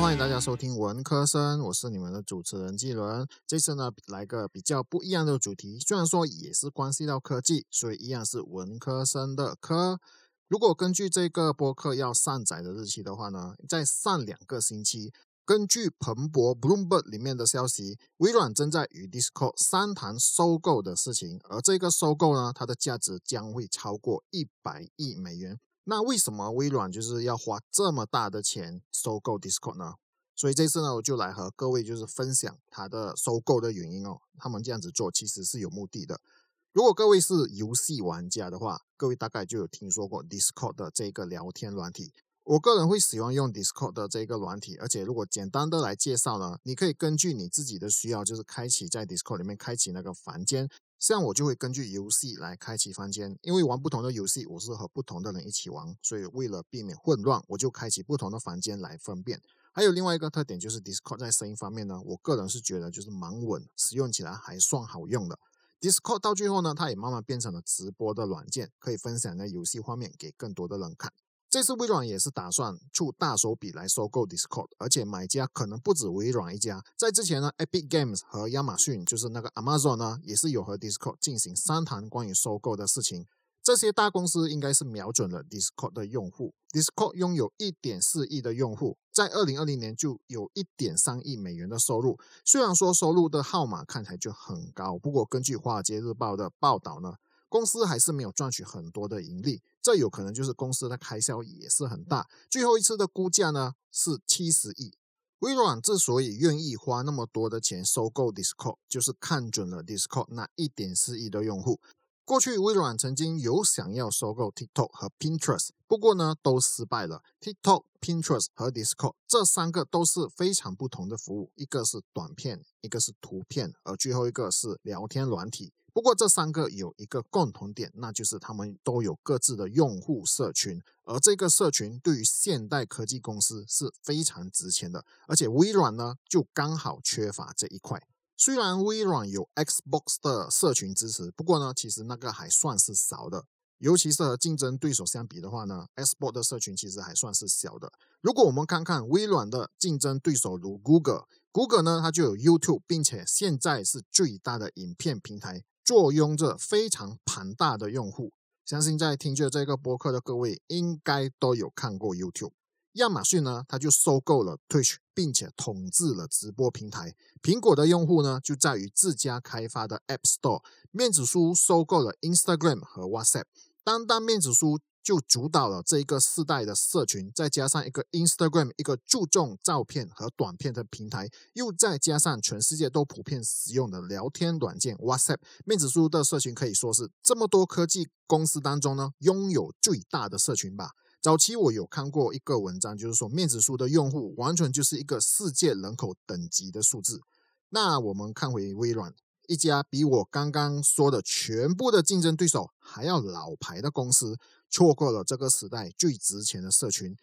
欢迎大家收听文科生，我是你们的主持人纪伦。这次呢，来个比较不一样的主题，虽然说也是关系到科技，所以一样是文科生的科。如果根据这个播客要上载的日期的话呢，在上两个星期，根据彭博 Bloomberg 里面的消息，微软正在与 Discord 商谈收购的事情，而这个收购呢，它的价值将会超过一百亿美元。那为什么微软就是要花这么大的钱收购 Discord 呢？所以这次呢，我就来和各位就是分享它的收购的原因哦。他们这样子做其实是有目的的。如果各位是游戏玩家的话，各位大概就有听说过 Discord 的这个聊天软体。我个人会喜欢用 Discord 的这个软体，而且如果简单的来介绍呢，你可以根据你自己的需要，就是开启在 Discord 里面开启那个房间。像我就会根据游戏来开启房间，因为玩不同的游戏，我是和不同的人一起玩，所以为了避免混乱，我就开启不同的房间来分辨。还有另外一个特点就是 Discord 在声音方面呢，我个人是觉得就是蛮稳，使用起来还算好用的。Discord 到最后呢，它也慢慢变成了直播的软件，可以分享的游戏画面给更多的人看。这次微软也是打算出大手笔来收购 Discord，而且买家可能不止微软一家。在之前呢，Epic Games 和亚马逊，就是那个 Amazon 呢，也是有和 Discord 进行商谈关于收购的事情。这些大公司应该是瞄准了 Discord 的用户。Discord 拥有一点四亿的用户，在二零二零年就有一点三亿美元的收入。虽然说收入的号码看起来就很高，不过根据华尔街日报的报道呢。公司还是没有赚取很多的盈利，这有可能就是公司的开销也是很大。最后一次的估价呢是七十亿。微软之所以愿意花那么多的钱收购 Discord，就是看准了 Discord 那一点四亿的用户。过去微软曾经有想要收购 TikTok 和 Pinterest，不过呢都失败了。TikTok、Pinterest 和 Discord 这三个都是非常不同的服务，一个是短片，一个是图片，而最后一个是聊天软体。不过这三个有一个共同点，那就是他们都有各自的用户社群，而这个社群对于现代科技公司是非常值钱的。而且微软呢，就刚好缺乏这一块。虽然微软有 Xbox 的社群支持，不过呢，其实那个还算是少的。尤其是和竞争对手相比的话呢，Xbox 的社群其实还算是小的。如果我们看看微软的竞争对手如 Google，Google 呢，它就有 YouTube，并且现在是最大的影片平台。坐拥着非常庞大的用户，相信在听着这个播客的各位应该都有看过 YouTube。亚马逊呢，它就收购了 Twitch，并且统治了直播平台。苹果的用户呢，就在于自家开发的 App Store。面子书收购了 Instagram 和 WhatsApp，单单面子书。就主导了这一个世代的社群，再加上一个 Instagram，一个注重照片和短片的平台，又再加上全世界都普遍使用的聊天软件 WhatsApp，面子书的社群可以说是这么多科技公司当中呢，拥有最大的社群吧。早期我有看过一个文章，就是说面子书的用户完全就是一个世界人口等级的数字。那我们看回微软，一家比我刚刚说的全部的竞争对手还要老牌的公司。错过了这个时代最值钱的社群，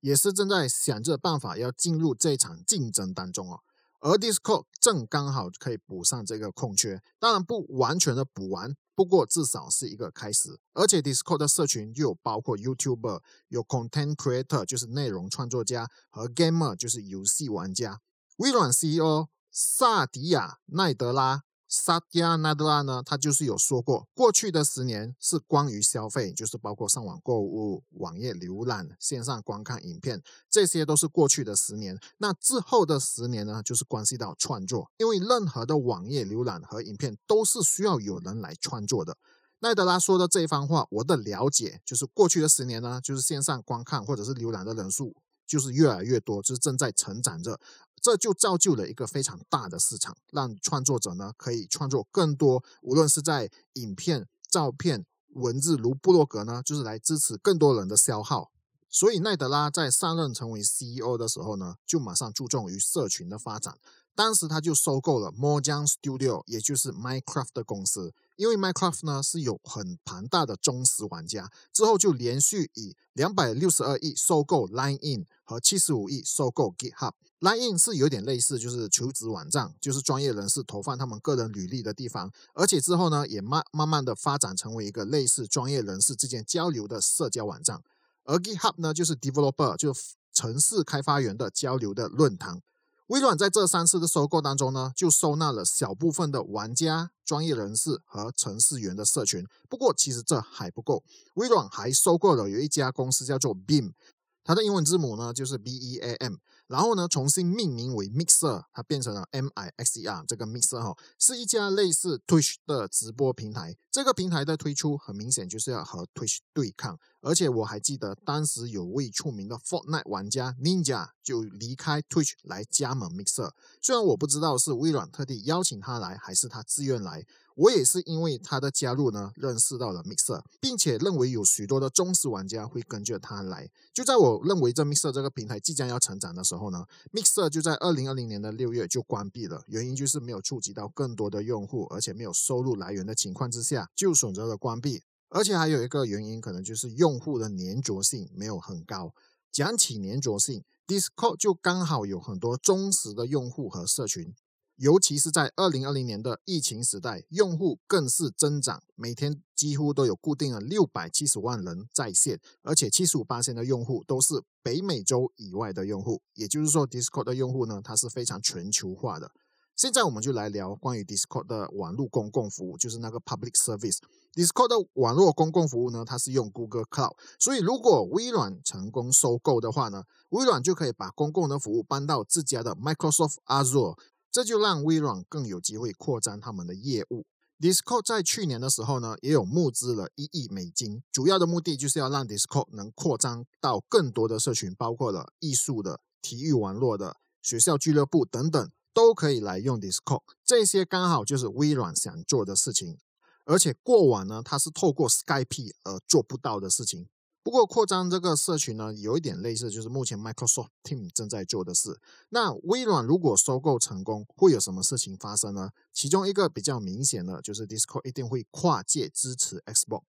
也是正在想着办法要进入这场竞争当中哦。而 Discord 正刚好可以补上这个空缺，当然不完全的补完，不过至少是一个开始。而且 Discord 的社群又包括 YouTuber、有 Content Creator 就是内容创作家和 Gamer 就是游戏玩家。微软 CEO 萨迪亚奈德拉。萨亚纳德拉呢，他就是有说过，过去的十年是关于消费，就是包括上网购物、网页浏览、线上观看影片，这些都是过去的十年。那之后的十年呢，就是关系到创作，因为任何的网页浏览和影片都是需要有人来创作的。奈德拉说的这一番话，我的了解就是过去的十年呢，就是线上观看或者是浏览的人数就是越来越多，就是正在成长着。这就造就了一个非常大的市场，让创作者呢可以创作更多，无论是在影片、照片、文字，如布洛格呢，就是来支持更多人的消耗。所以奈德拉在上任成为 CEO 的时候呢，就马上注重于社群的发展。当时他就收购了 Mojang Studio，也就是 Minecraft 的公司。因为 Minecraft 呢是有很庞大的忠实玩家，之后就连续以两百六十二亿收购 Line In 和七十五亿收购 GitHub。Line In 是有点类似，就是求职网站，就是专业人士投放他们个人履历的地方。而且之后呢，也慢慢慢的发展成为一个类似专业人士之间交流的社交网站。而 GitHub 呢，就是 Developer 就是城市开发员的交流的论坛。微软在这三次的收购当中呢，就收纳了小部分的玩家、专业人士和程序员的社群。不过，其实这还不够，微软还收购了有一家公司叫做 Beam，它的英文字母呢就是 B E A M。然后呢，重新命名为 Mixer，它变成了 M I X E R。这个 Mixer 哈，是一家类似 Twitch 的直播平台。这个平台的推出，很明显就是要和 Twitch 对抗。而且我还记得，当时有位出名的 Fortnite 玩家 Ninja 就离开 Twitch 来加盟 Mixer。虽然我不知道是微软特地邀请他来，还是他自愿来。我也是因为他的加入呢，认识到了 Mixer，并且认为有许多的忠实玩家会跟着他来。就在我认为这 Mixer 这个平台即将要成长的时候呢，Mixer 就在二零二零年的六月就关闭了，原因就是没有触及到更多的用户，而且没有收入来源的情况之下，就选择了关闭。而且还有一个原因，可能就是用户的粘着性没有很高。讲起粘着性，Discord 就刚好有很多忠实的用户和社群。尤其是在二零二零年的疫情时代，用户更是增长，每天几乎都有固定的六百七十万人在线，而且七十五八的用户都是北美洲以外的用户。也就是说，Discord 的用户呢，它是非常全球化的。现在我们就来聊关于 Discord 的网络公共服务，就是那个 Public Service。Discord 的网络公共服务呢，它是用 Google Cloud，所以如果微软成功收购的话呢，微软就可以把公共的服务搬到自家的 Microsoft Azure。这就让微软更有机会扩张他们的业务。Discord 在去年的时候呢，也有募资了一亿美金，主要的目的就是要让 Discord 能扩张到更多的社群，包括了艺术的、体育网络的、学校俱乐部等等，都可以来用 Discord。这些刚好就是微软想做的事情，而且过往呢，它是透过 Skype 而做不到的事情。不过扩张这个社群呢，有一点类似，就是目前 Microsoft Team 正在做的事。那微软如果收购成功，会有什么事情发生呢？其中一个比较明显的就是 Discord 一定会跨界支持 Xbox。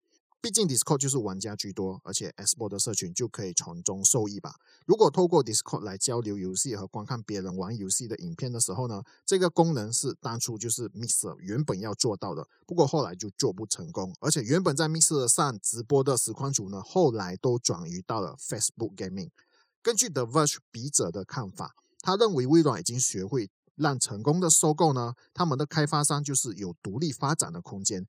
毕竟 Discord 就是玩家居多，而且 Xbox 的社群就可以从中受益吧。如果透过 Discord 来交流游戏和观看别人玩游戏的影片的时候呢，这个功能是当初就是 Mixer 原本要做到的，不过后来就做不成功。而且原本在 Mixer 上直播的实况组呢，后来都转移到了 Facebook Gaming。根据 The Verge 笔者的看法，他认为微软已经学会让成功的收购呢，他们的开发商就是有独立发展的空间。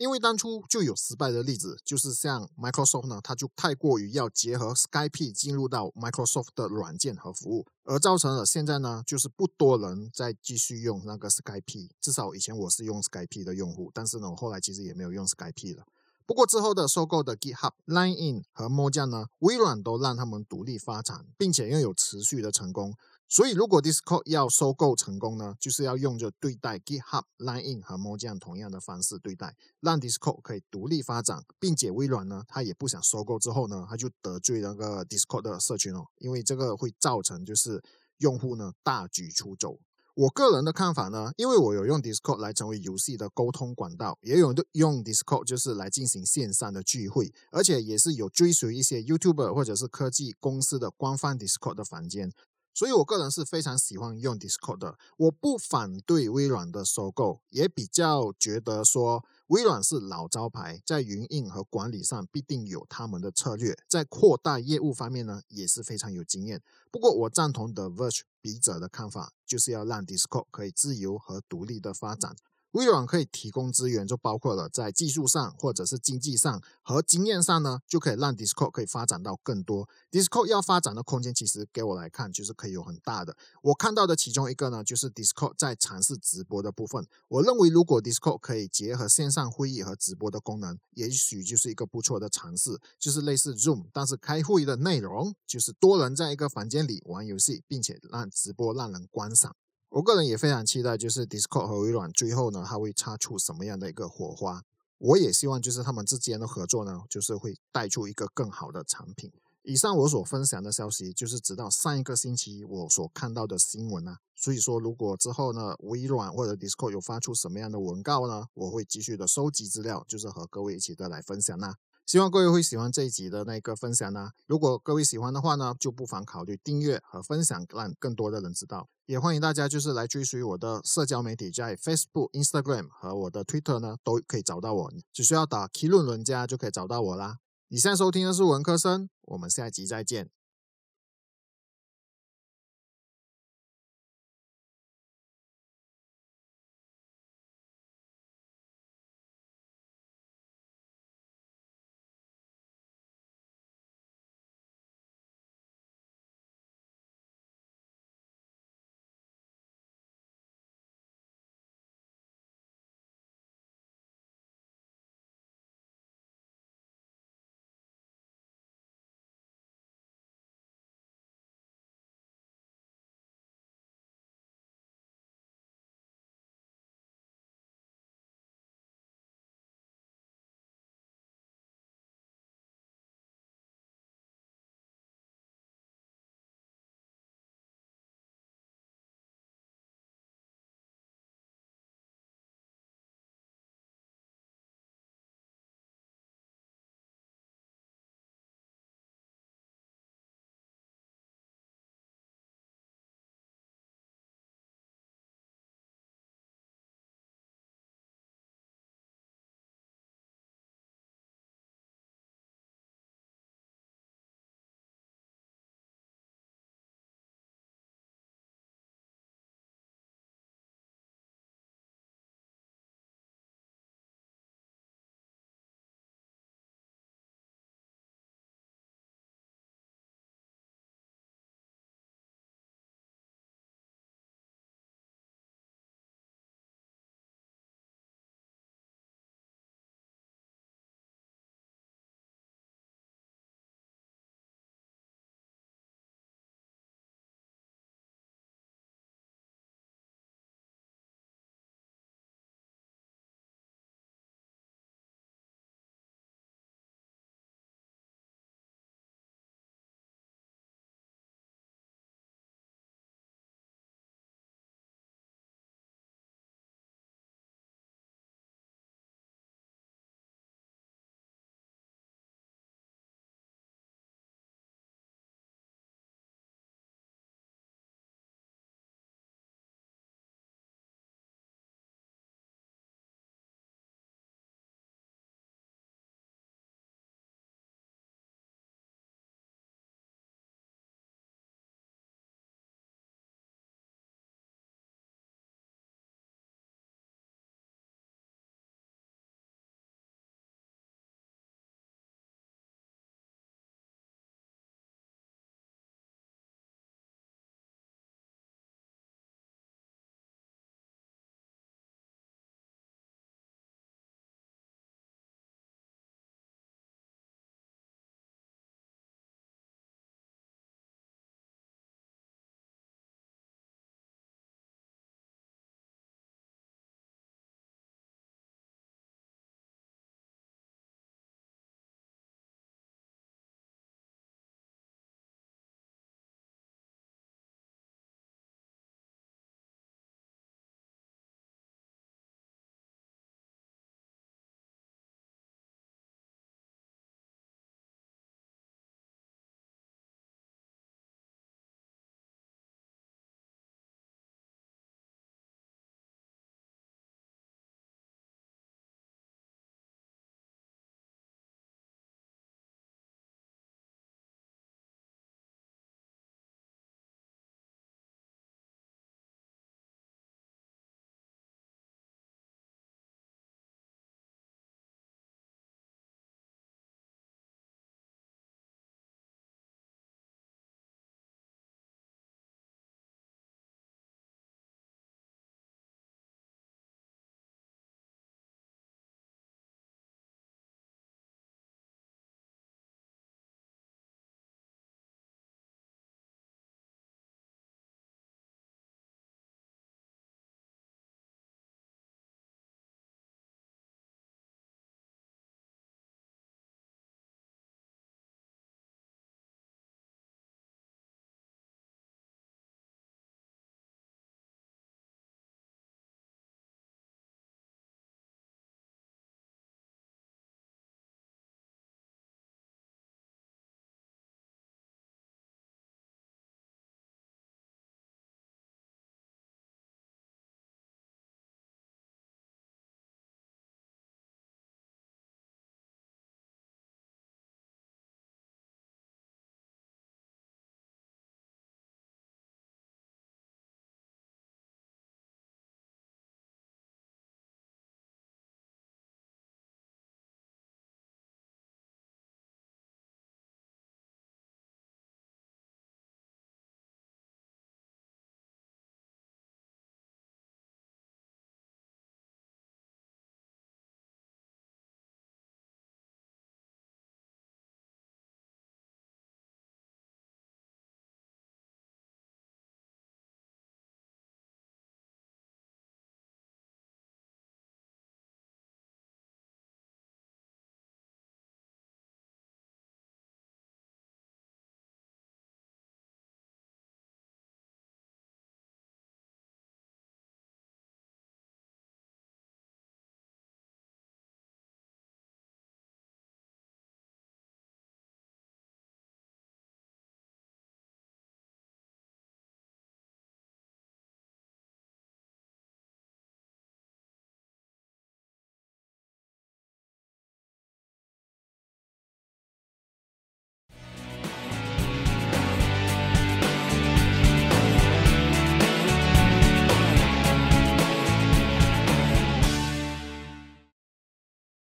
因为当初就有失败的例子，就是像 Microsoft 呢，它就太过于要结合 Skype 进入到 Microsoft 的软件和服务，而造成了现在呢，就是不多人在继续用那个 Skype。至少以前我是用 Skype 的用户，但是呢，我后来其实也没有用 Skype 了。不过之后的收购的 GitHub、Line In 和 Mojang 呢，微软都让他们独立发展，并且拥有持续的成功。所以，如果 Discord 要收购成功呢，就是要用着对待 GitHub、Line In 和 Mojang 同样的方式对待，让 Discord 可以独立发展，并且微软呢，他也不想收购之后呢，他就得罪那个 Discord 的社群哦，因为这个会造成就是用户呢大举出走。我个人的看法呢，因为我有用 Discord 来成为游戏的沟通管道，也有用 Discord 就是来进行线上的聚会，而且也是有追随一些 YouTuber 或者是科技公司的官方 Discord 的房间。所以，我个人是非常喜欢用 Discord 的。我不反对微软的收购，也比较觉得说微软是老招牌，在云印和管理上必定有他们的策略，在扩大业务方面呢也是非常有经验。不过，我赞同 The Verge 笔者的看法，就是要让 Discord 可以自由和独立的发展。微软可以提供资源，就包括了在技术上或者是经济上和经验上呢，就可以让 Discord 可以发展到更多。Discord 要发展的空间，其实给我来看就是可以有很大的。我看到的其中一个呢，就是 Discord 在尝试直播的部分。我认为如果 Discord 可以结合线上会议和直播的功能，也许就是一个不错的尝试，就是类似 Zoom，但是开会的内容就是多人在一个房间里玩游戏，并且让直播让人观赏。我个人也非常期待，就是 Discord 和微软最后呢，它会擦出什么样的一个火花？我也希望就是他们之间的合作呢，就是会带出一个更好的产品。以上我所分享的消息，就是直到上一个星期我所看到的新闻啊。所以说，如果之后呢，微软或者 Discord 有发出什么样的文告呢，我会继续的收集资料，就是和各位一起的来分享呐。希望各位会喜欢这一集的那个分享呢。如果各位喜欢的话呢，就不妨考虑订阅和分享，让更多的人知道。也欢迎大家就是来追随我的社交媒体，在 Facebook、Instagram 和我的 Twitter 呢，都可以找到我。只需要打 K 论文家就可以找到我啦。以上收听的是文科生，我们下集再见。